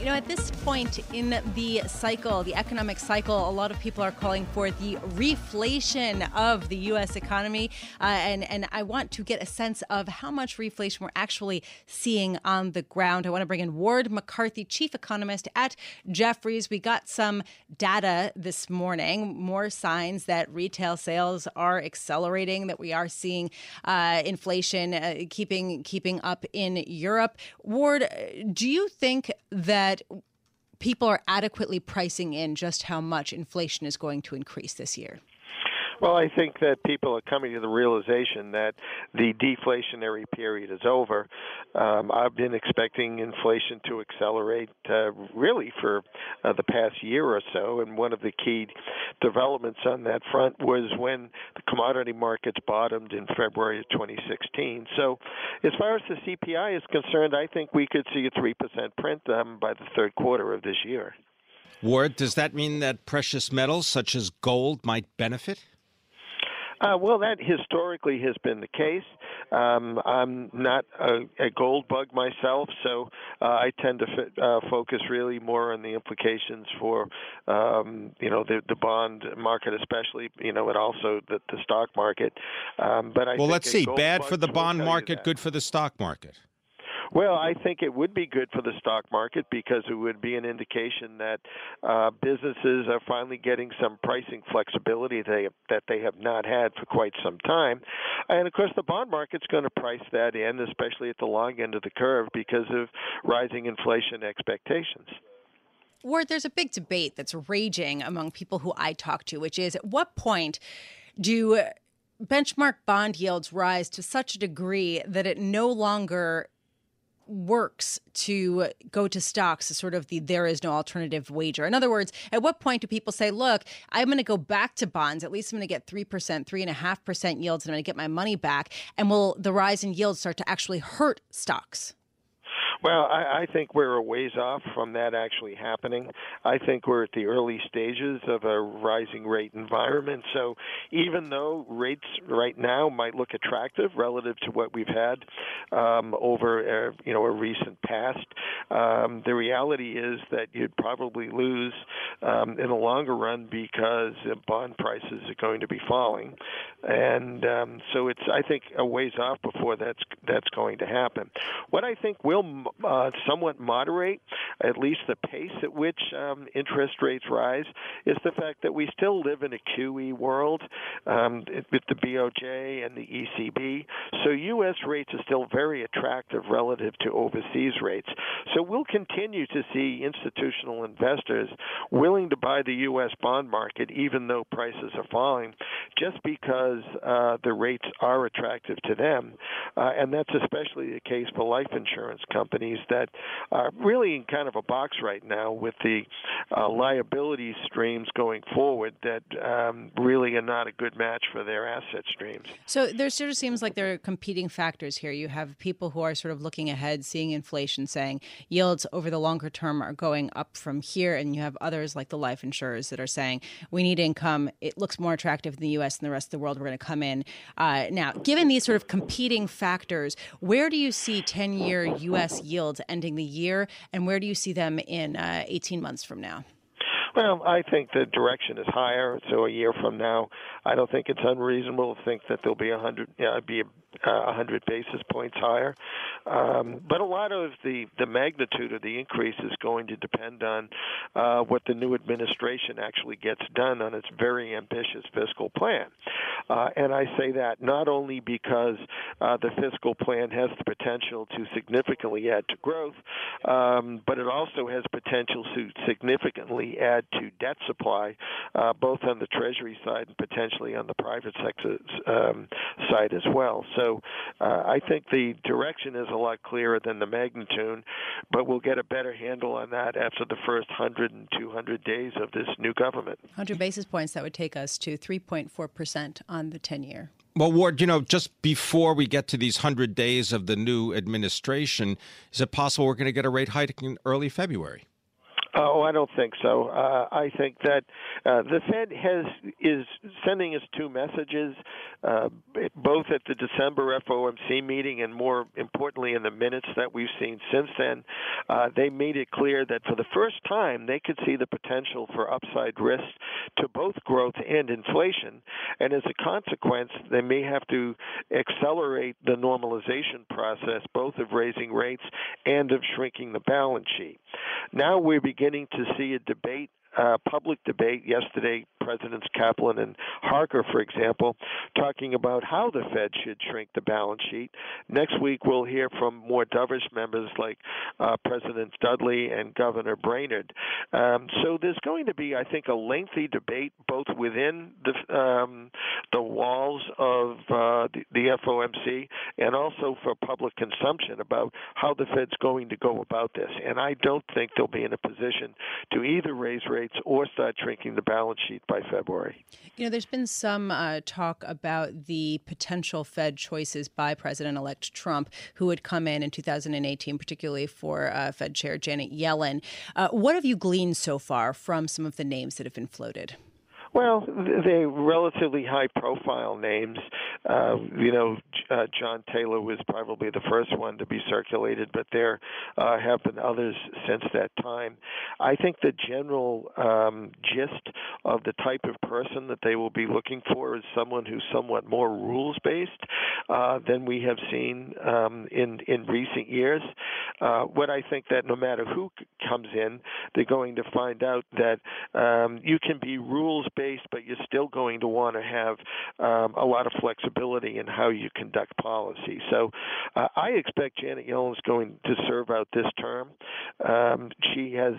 You know, at this point in the cycle, the economic cycle, a lot of people are calling for the reflation of the U.S. economy. Uh, and, and I want to get a sense of how much reflation we're actually seeing on the ground. I want to bring in Ward McCarthy, chief economist at Jefferies. We got some data this morning, more signs that retail sales are accelerating, that we are seeing uh, inflation uh, keeping, keeping up in Europe. Ward, do you think that that people are adequately pricing in just how much inflation is going to increase this year? Well, I think that people are coming to the realization that the deflationary period is over. Um, I've been expecting inflation to accelerate uh, really for uh, the past year or so, and one of the key developments on that front was when the commodity markets bottomed in February of 2016. So, as far as the CPI is concerned, I think we could see a 3% print um, by the third quarter of this year. Ward, does that mean that precious metals such as gold might benefit? Uh, well, that historically has been the case. Um, I'm not a, a, gold bug myself, so uh, I tend to fit, uh, focus really more on the implications for, um, you know, the, the bond market, especially, you know, and also the, the stock market. Um, but I well, let's see. Bad for the bond market, good for the stock market. Well, I think it would be good for the stock market because it would be an indication that uh, businesses are finally getting some pricing flexibility they, that they have not had for quite some time. And of course, the bond market's going to price that in, especially at the long end of the curve because of rising inflation expectations. Ward, there's a big debate that's raging among people who I talk to, which is at what point do benchmark bond yields rise to such a degree that it no longer works to go to stocks as sort of the there is no alternative wager. In other words, at what point do people say, look, I'm going to go back to bonds, at least I'm going to get 3%, 3.5% yields, and I'm going to get my money back? And will the rise in yields start to actually hurt stocks? Well, I, I think we're a ways off from that actually happening. I think we're at the early stages of a rising rate environment. So even though rates right now might look attractive relative to what we've had um, over a, you know a recent past, um, the reality is that you'd probably lose um, in the longer run because bond prices are going to be falling, and um, so it's I think a ways off before that's that's going to happen. What I think will uh, somewhat moderate at least the pace at which um, interest rates rise is the fact that we still live in a QE world um, with the BOJ and the ECB. So U.S. rates are still very attractive relative to overseas rates. So we'll continue to see institutional investors willing to buy the U.S. bond market even though prices are falling, just because uh, the rates are attractive to them. Uh, and that's especially the case for life insurance companies that are really in kind of a box right now with the uh, liability streams going forward that um, really are not a good match for their asset streams. So there sort of seems like there are competing factors here. You have people who are sort of looking ahead, seeing inflation, saying yields over the longer term are going up from here, and you have others like the life insurers that are saying we need income. It looks more attractive in the U.S. than the rest of the world. We're going to come in uh, now. Given these sort of competing factors, where do you see ten-year U.S. yields ending the year, and where do you see them in uh, 18 months from now? Well, I think the direction is higher. So a year from now, I don't think it's unreasonable to think that there'll be a hundred, uh, be a uh, 100 basis points higher. Um, but a lot of the, the magnitude of the increase is going to depend on uh, what the new administration actually gets done on its very ambitious fiscal plan. Uh, and I say that not only because uh, the fiscal plan has the potential to significantly add to growth, um, but it also has potential to significantly add to debt supply, uh, both on the Treasury side and potentially on the private sector um, side as well. So so uh, I think the direction is a lot clearer than the magnitude, but we'll get a better handle on that after the first 100 and 200 days of this new government. 100 basis points, that would take us to 3.4% on the 10 year. Well, Ward, you know, just before we get to these 100 days of the new administration, is it possible we're going to get a rate hike in early February? Oh, I don't think so. Uh, I think that uh, the Fed has is sending us two messages, uh, both at the December FOMC meeting and more importantly in the minutes that we've seen since then. Uh, they made it clear that for the first time they could see the potential for upside risk to both growth and inflation, and as a consequence, they may have to accelerate the normalization process, both of raising rates and of shrinking the balance sheet. Now we're beginning to see a debate uh, public debate yesterday, Presidents Kaplan and Harker, for example, talking about how the Fed should shrink the balance sheet. Next week, we'll hear from more dovish members like uh, President Dudley and Governor Brainard. Um, so there's going to be, I think, a lengthy debate both within the um, the walls of uh, the, the FOMC and also for public consumption about how the Fed's going to go about this. And I don't think they'll be in a position to either raise rates rates or start shrinking the balance sheet by February. You know, there's been some uh, talk about the potential Fed choices by President elect Trump, who would come in in 2018, particularly for uh, Fed Chair Janet Yellen. Uh, what have you gleaned so far from some of the names that have been floated? Well, they're relatively high-profile names. Uh, you know, uh, John Taylor was probably the first one to be circulated, but there uh, have been others since that time. I think the general um, gist of the type of person that they will be looking for is someone who's somewhat more rules-based uh, than we have seen um, in in recent years. Uh, what I think that no matter who comes in, they're going to find out that um, you can be rules-based based, but you're still going to want to have um, a lot of flexibility in how you conduct policy. So uh, I expect Janet Yellen is going to serve out this term. Um, she has,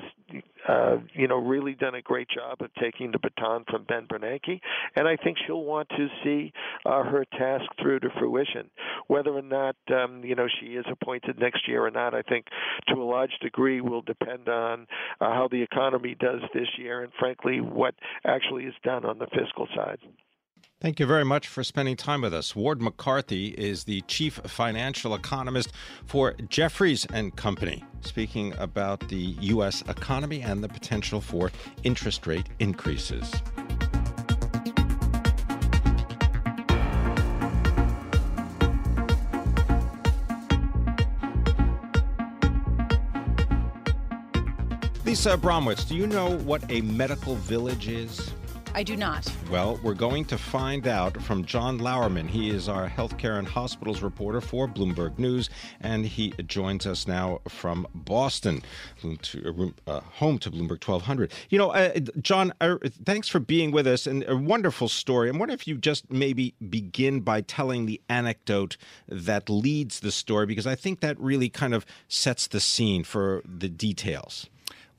uh, you know, really done a great job of taking the baton from Ben Bernanke, and I think she'll want to see uh, her task through to fruition. Whether or not, um, you know, she is appointed next year or not, I think to a large degree will depend on uh, how the economy does this year, and frankly, what actually is done on the fiscal side. Thank you very much for spending time with us. Ward McCarthy is the chief financial economist for Jefferies and Company, speaking about the U.S. economy and the potential for interest rate increases. Lisa Abramowicz, do you know what a medical village is? I do not. Well, we're going to find out from John Lauerman. He is our healthcare and hospitals reporter for Bloomberg News, and he joins us now from Boston, uh, home to Bloomberg 1200. You know, uh, John, uh, thanks for being with us, and a wonderful story. I wonder if you just maybe begin by telling the anecdote that leads the story, because I think that really kind of sets the scene for the details.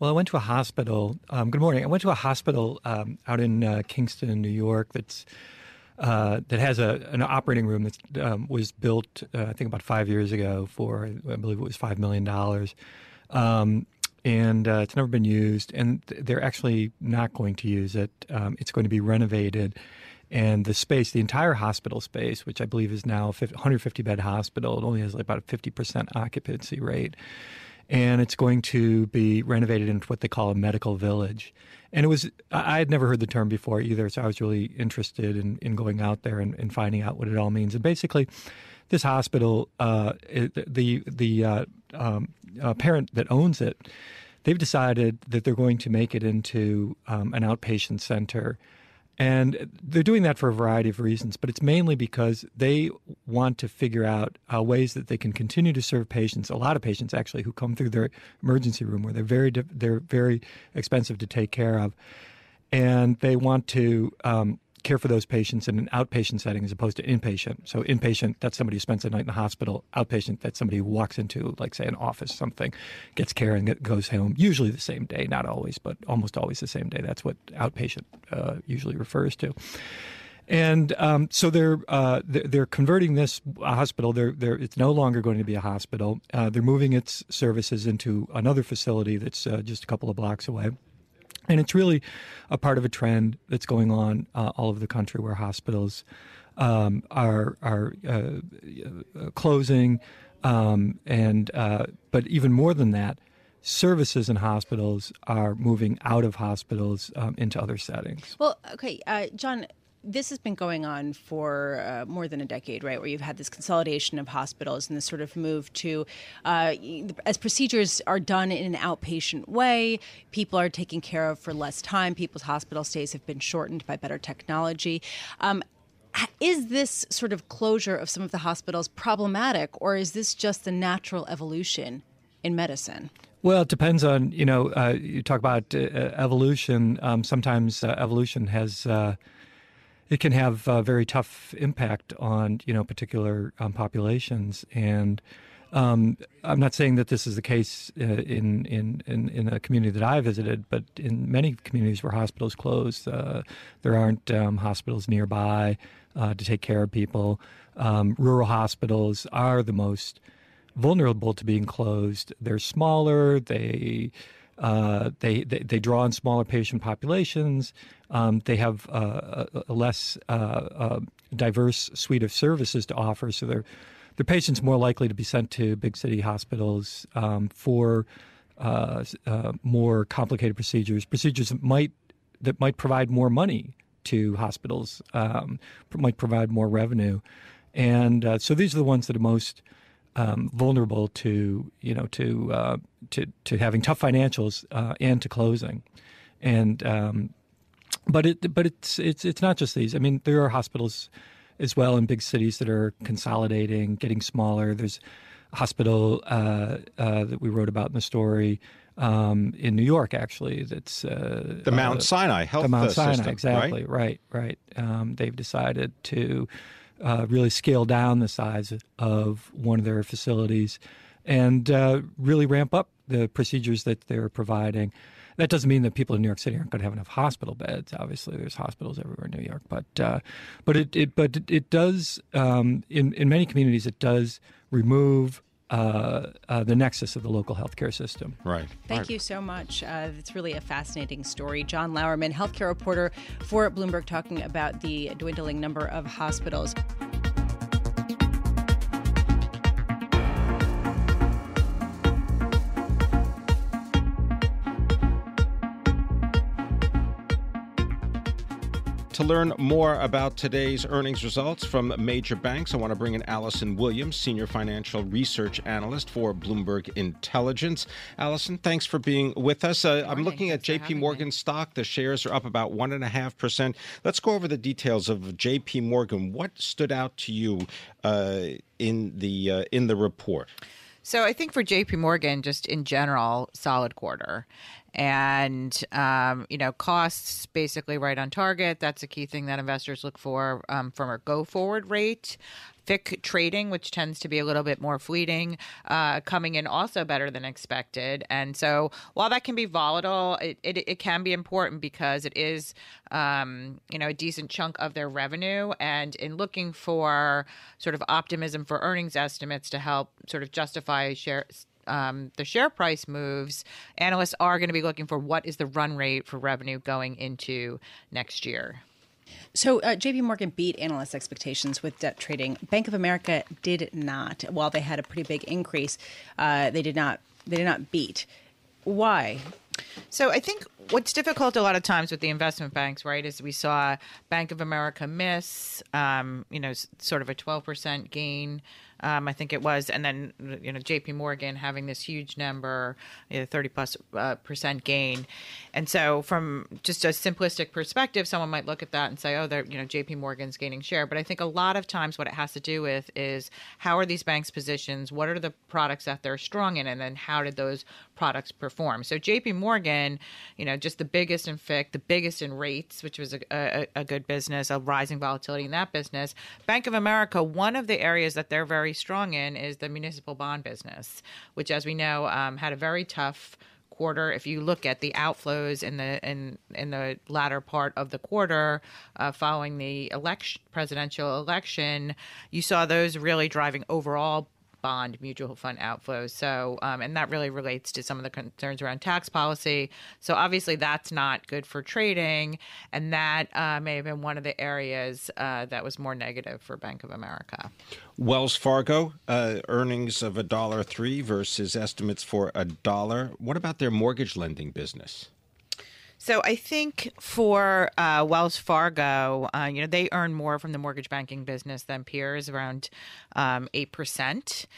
Well, I went to a hospital. Um, good morning. I went to a hospital um, out in uh, Kingston, New York. That's uh, that has a an operating room that um, was built, uh, I think, about five years ago for I believe it was five million dollars, um, and uh, it's never been used. And they're actually not going to use it. Um, it's going to be renovated. And the space, the entire hospital space, which I believe is now a 150 bed hospital, it only has like about a 50% occupancy rate and it's going to be renovated into what they call a medical village. And it was, I had never heard the term before either, so I was really interested in, in going out there and, and finding out what it all means. And basically, this hospital, uh, the, the uh, um, uh, parent that owns it, they've decided that they're going to make it into um, an outpatient center and they're doing that for a variety of reasons, but it's mainly because they want to figure out uh, ways that they can continue to serve patients. A lot of patients actually who come through their emergency room where they're very they're very expensive to take care of, and they want to um, care for those patients in an outpatient setting as opposed to inpatient. So inpatient, that's somebody who spends the night in the hospital. Outpatient, that's somebody who walks into, like, say, an office, something, gets care and goes home. Usually the same day, not always, but almost always the same day. That's what outpatient uh, usually refers to. And um, so they're uh, they're converting this hospital. They're, they're, it's no longer going to be a hospital. Uh, they're moving its services into another facility that's uh, just a couple of blocks away. And it's really a part of a trend that's going on uh, all over the country where hospitals um, are are uh, uh, closing, um, and uh, but even more than that, services in hospitals are moving out of hospitals um, into other settings. Well, okay, uh, John this has been going on for uh, more than a decade, right? Where you've had this consolidation of hospitals and this sort of move to, uh, as procedures are done in an outpatient way, people are taken care of for less time. People's hospital stays have been shortened by better technology. Um, is this sort of closure of some of the hospitals problematic, or is this just the natural evolution in medicine? Well, it depends on you know. Uh, you talk about uh, evolution. Um, sometimes uh, evolution has uh, it can have a very tough impact on you know particular um, populations and um, I'm not saying that this is the case uh, in, in, in, in, a community that I visited, but in many communities where hospitals close, uh, there aren't um, hospitals nearby uh, to take care of people. Um, rural hospitals are the most vulnerable to being closed. They're smaller. They uh, they, they, they draw on smaller patient populations. Um, they have uh, a, a, less uh, uh, diverse suite of services to offer, so their their patients more likely to be sent to big city hospitals um, for uh, more complicated procedures, procedures that might that might provide more money to hospitals, um, might provide more revenue, and so these are the ones that are most um, vulnerable to you know to uh, to to having tough financials uh, and to closing, and um, but it but it's it's it's not just these. I mean, there are hospitals as well in big cities that are consolidating, getting smaller. There's a hospital uh, uh that we wrote about in the story. Um, in New York, actually, that's uh, the Mount uh, Sinai Health. The Mount Sinai, system, exactly, right, right. right. Um, they've decided to uh, really scale down the size of one of their facilities and uh, really ramp up the procedures that they're providing. That doesn't mean that people in New York City aren't going to have enough hospital beds. Obviously, there's hospitals everywhere in New York, but uh, but it, it, but it, does um, in in many communities it does remove uh, uh, the nexus of the local healthcare system. Right. Thank right. you so much. Uh, it's really a fascinating story. John Lauerman, healthcare reporter for Bloomberg, talking about the dwindling number of hospitals. To learn more about today's earnings results from major banks, I want to bring in Alison Williams, Senior Financial Research Analyst for Bloomberg Intelligence. Alison, thanks for being with us. Uh, I'm looking at JP Morgan stock. The shares are up about 1.5%. Let's go over the details of JP Morgan. What stood out to you uh, in, the, uh, in the report? So I think for JP Morgan, just in general, solid quarter and um, you know costs basically right on target that's a key thing that investors look for um, from a go forward rate FICC trading, which tends to be a little bit more fleeting, uh, coming in also better than expected. And so while that can be volatile, it, it, it can be important because it is, um, you know, a decent chunk of their revenue. And in looking for sort of optimism for earnings estimates to help sort of justify share um, the share price moves, analysts are going to be looking for what is the run rate for revenue going into next year. So, uh, JP Morgan beat analyst expectations with debt trading. Bank of America did not. While they had a pretty big increase, uh, they did not. They did not beat. Why? So I think what's difficult a lot of times with the investment banks, right, is we saw Bank of America miss, um, you know, sort of a 12% gain um, I think it was, and then you know J.P. Morgan having this huge number, you know, thirty plus uh, percent gain, and so from just a simplistic perspective, someone might look at that and say, oh, they're you know J.P. Morgan's gaining share, but I think a lot of times what it has to do with is how are these banks' positions, what are the products that they're strong in, and then how did those products perform? So J.P. Morgan, you know, just the biggest in FICC, the biggest in rates, which was a, a, a good business, a rising volatility in that business. Bank of America, one of the areas that they're very strong in is the municipal bond business, which, as we know, um, had a very tough quarter. If you look at the outflows in the in in the latter part of the quarter, uh, following the election presidential election, you saw those really driving overall bond mutual fund outflows. So, um, and that really relates to some of the concerns around tax policy. So, obviously, that's not good for trading, and that uh, may have been one of the areas uh, that was more negative for Bank of America. Wells Fargo uh, earnings of a dollar three versus estimates for a dollar. What about their mortgage lending business? So I think for uh, Wells Fargo, uh, you know, they earn more from the mortgage banking business than peers, around um, eight percent.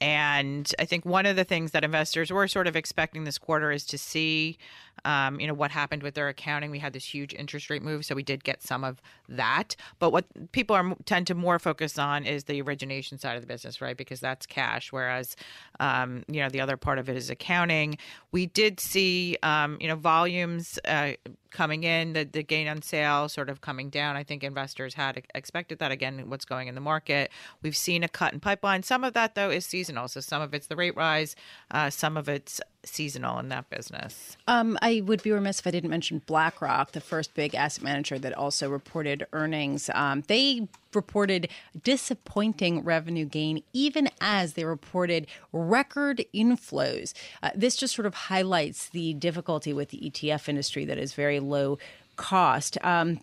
And I think one of the things that investors were sort of expecting this quarter is to see um, you know, what happened with their accounting. We had this huge interest rate move, so we did get some of that. But what people are tend to more focus on is the origination side of the business, right? Because that's cash, whereas, um, you know, the other part of it is accounting. We did see, um, you know, volumes. Uh, coming in, the, the gain on sale sort of coming down. I think investors had expected that again, what's going in the market. We've seen a cut in pipeline. Some of that, though, is seasonal. So some of it's the rate rise, uh, some of it's seasonal in that business. Um, I would be remiss if I didn't mention BlackRock, the first big asset manager that also reported earnings. Um, they reported disappointing revenue gain, even as they reported record inflows. Uh, this just sort of highlights the difficulty with the ETF industry that is very low cost. Um,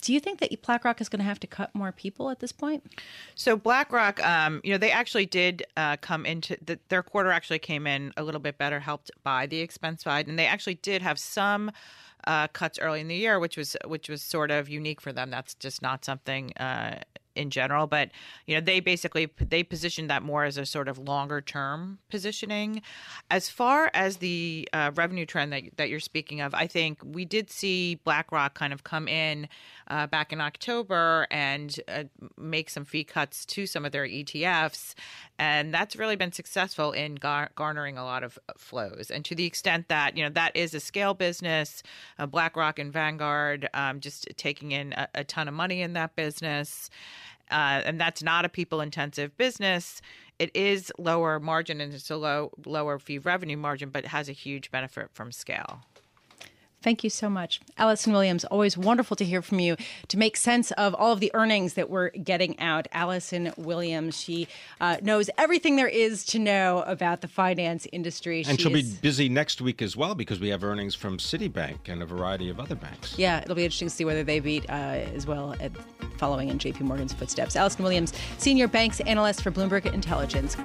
do you think that BlackRock is going to have to cut more people at this point? So BlackRock, um, you know, they actually did uh, come into the, their quarter actually came in a little bit better, helped by the expense side, and they actually did have some. Uh, cuts early in the year, which was which was sort of unique for them. That's just not something uh, in general but you know they basically they positioned that more as a sort of longer term positioning. As far as the uh, revenue trend that, that you're speaking of i think we did see blackrock kind of come in uh, back in october and uh, make some fee cuts to some of their etfs and that's really been successful in gar- garnering a lot of flows and to the extent that you know that is a scale business uh, blackrock and vanguard um, just taking in a, a ton of money in that business uh, and that's not a people intensive business. It is lower margin and it's a low lower fee revenue margin, but it has a huge benefit from scale. Thank you so much. Alison Williams, always wonderful to hear from you to make sense of all of the earnings that we're getting out. Alison Williams, she uh, knows everything there is to know about the finance industry. And she will be busy next week as well because we have earnings from Citibank and a variety of other banks. Yeah, it'll be interesting to see whether they beat uh, as well at following in JP Morgan's footsteps. Alison Williams, Senior Banks Analyst for Bloomberg Intelligence.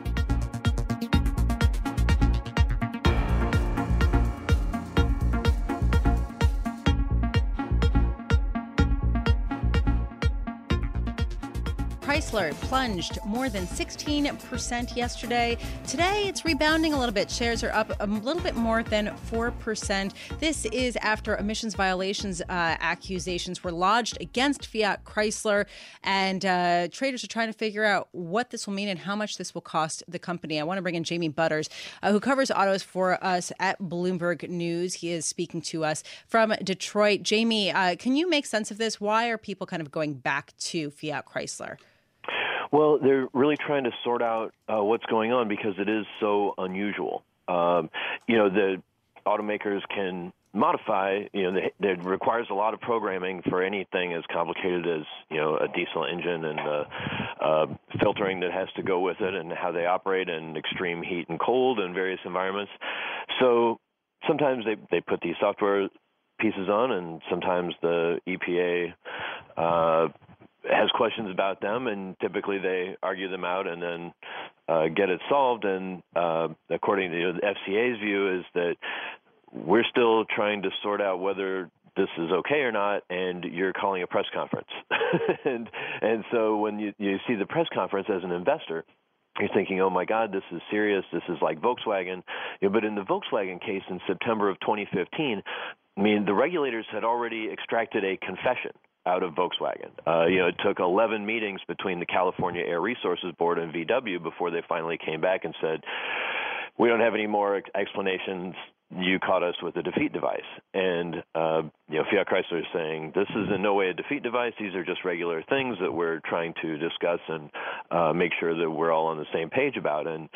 Chrysler plunged more than 16% yesterday. Today, it's rebounding a little bit. Shares are up a little bit more than 4%. This is after emissions violations uh, accusations were lodged against Fiat Chrysler, and uh, traders are trying to figure out what this will mean and how much this will cost the company. I want to bring in Jamie Butters, uh, who covers autos for us at Bloomberg News. He is speaking to us from Detroit. Jamie, uh, can you make sense of this? Why are people kind of going back to Fiat Chrysler? Well, they're really trying to sort out uh, what's going on because it is so unusual. Um, you know, the automakers can modify. You know, it requires a lot of programming for anything as complicated as you know a diesel engine and the uh, filtering that has to go with it, and how they operate in extreme heat and cold and various environments. So sometimes they they put these software pieces on, and sometimes the EPA uh, has questions about them, and typically they argue them out and then uh, get it solved. And uh, according to the FCA's view, is that we're still trying to sort out whether this is okay or not, and you're calling a press conference. and and so when you you see the press conference as an investor, you're thinking, oh my God, this is serious. This is like Volkswagen. You know, but in the Volkswagen case in September of 2015, I mean, the regulators had already extracted a confession out of Volkswagen. Uh, you know, it took 11 meetings between the California Air Resources Board and VW before they finally came back and said, we don't have any more explanations you caught us with a defeat device. And, uh, you know, Fiat Chrysler is saying this is in no way a defeat device. These are just regular things that we're trying to discuss and uh, make sure that we're all on the same page about. And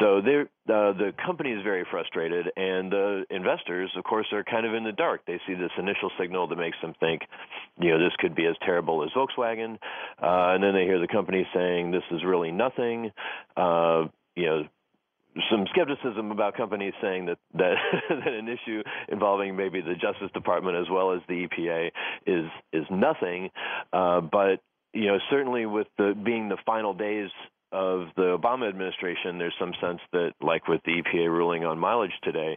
so uh, the company is very frustrated, and the investors, of course, are kind of in the dark. They see this initial signal that makes them think, you know, this could be as terrible as Volkswagen. Uh, and then they hear the company saying this is really nothing. Uh, you know, some skepticism about companies saying that that, that an issue involving maybe the Justice Department as well as the EPA is is nothing, uh, but you know certainly with the being the final days of the Obama administration, there's some sense that like with the EPA ruling on mileage today,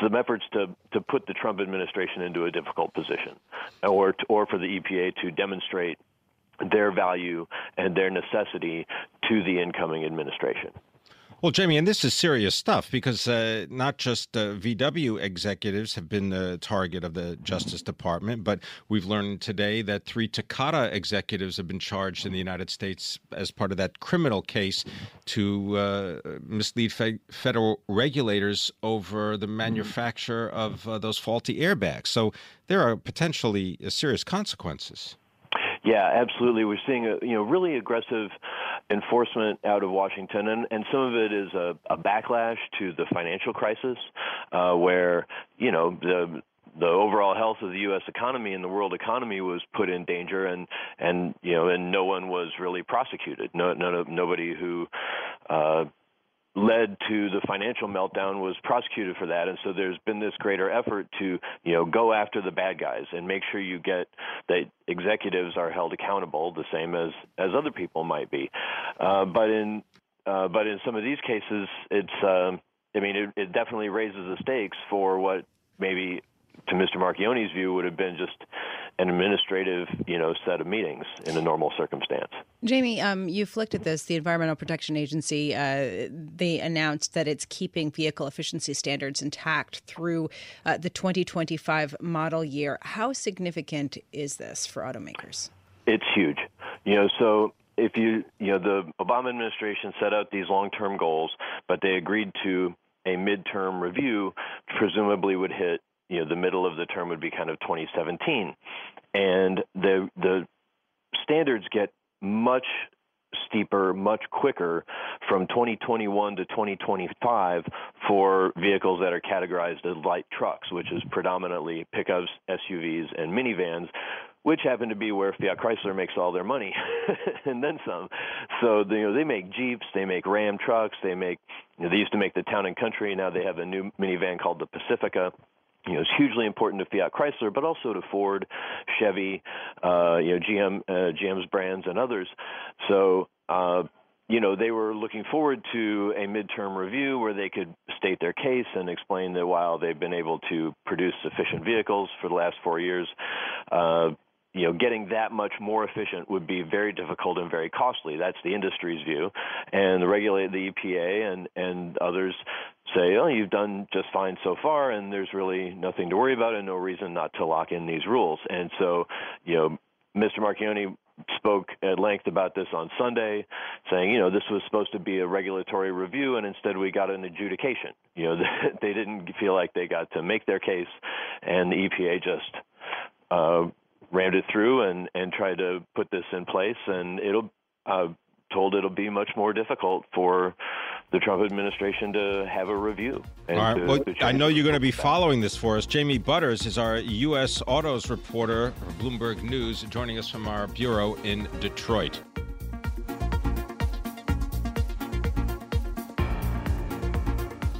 some efforts to to put the Trump administration into a difficult position, or or for the EPA to demonstrate their value and their necessity to the incoming administration. Well, Jamie, and this is serious stuff because uh, not just uh, VW executives have been the target of the Justice Department, but we've learned today that three Takata executives have been charged in the United States as part of that criminal case to uh, mislead fe- federal regulators over the manufacture of uh, those faulty airbags. So there are potentially serious consequences. Yeah, absolutely. We're seeing a you know really aggressive enforcement out of Washington, and, and some of it is a, a backlash to the financial crisis, uh, where you know the the overall health of the U.S. economy and the world economy was put in danger, and and you know, and no one was really prosecuted. No, no, nobody who uh, led to the financial meltdown was prosecuted for that and so there's been this greater effort to you know go after the bad guys and make sure you get that executives are held accountable the same as as other people might be uh, but in uh, but in some of these cases it's uh, I mean it, it definitely raises the stakes for what maybe to Mr. Marchionne's view, would have been just an administrative, you know, set of meetings in a normal circumstance. Jamie, um, you've looked at this. The Environmental Protection Agency uh, they announced that it's keeping vehicle efficiency standards intact through uh, the 2025 model year. How significant is this for automakers? It's huge. You know, so if you you know the Obama administration set out these long-term goals, but they agreed to a midterm review, presumably would hit you know the middle of the term would be kind of 2017, and the the standards get much steeper much quicker from 2021 to 2025 for vehicles that are categorized as light trucks, which is predominantly pickups, SUVs, and minivans, which happen to be where Fiat Chrysler makes all their money, and then some. So you know they make Jeeps, they make Ram trucks, they make. You know, they used to make the Town and Country. Now they have a new minivan called the Pacifica you know, it's hugely important to Fiat Chrysler, but also to Ford, Chevy, uh, you know, GM, uh, GM's brands and others. So, uh, you know, they were looking forward to a midterm review where they could state their case and explain that while they've been able to produce sufficient vehicles for the last four years, uh, you know, getting that much more efficient would be very difficult and very costly. That's the industry's view, and the regulate the EPA, and and others say, oh, you've done just fine so far, and there's really nothing to worry about, and no reason not to lock in these rules. And so, you know, Mr. Marchionne spoke at length about this on Sunday, saying, you know, this was supposed to be a regulatory review, and instead we got an adjudication. You know, they didn't feel like they got to make their case, and the EPA just uh, rammed it through and and tried to put this in place, and it'll uh, told it'll be much more difficult for the Trump administration to have a review. All right. To, well, to I know you're going to be following this for us. Jamie Butters is our U.S. Autos reporter for Bloomberg News, joining us from our bureau in Detroit.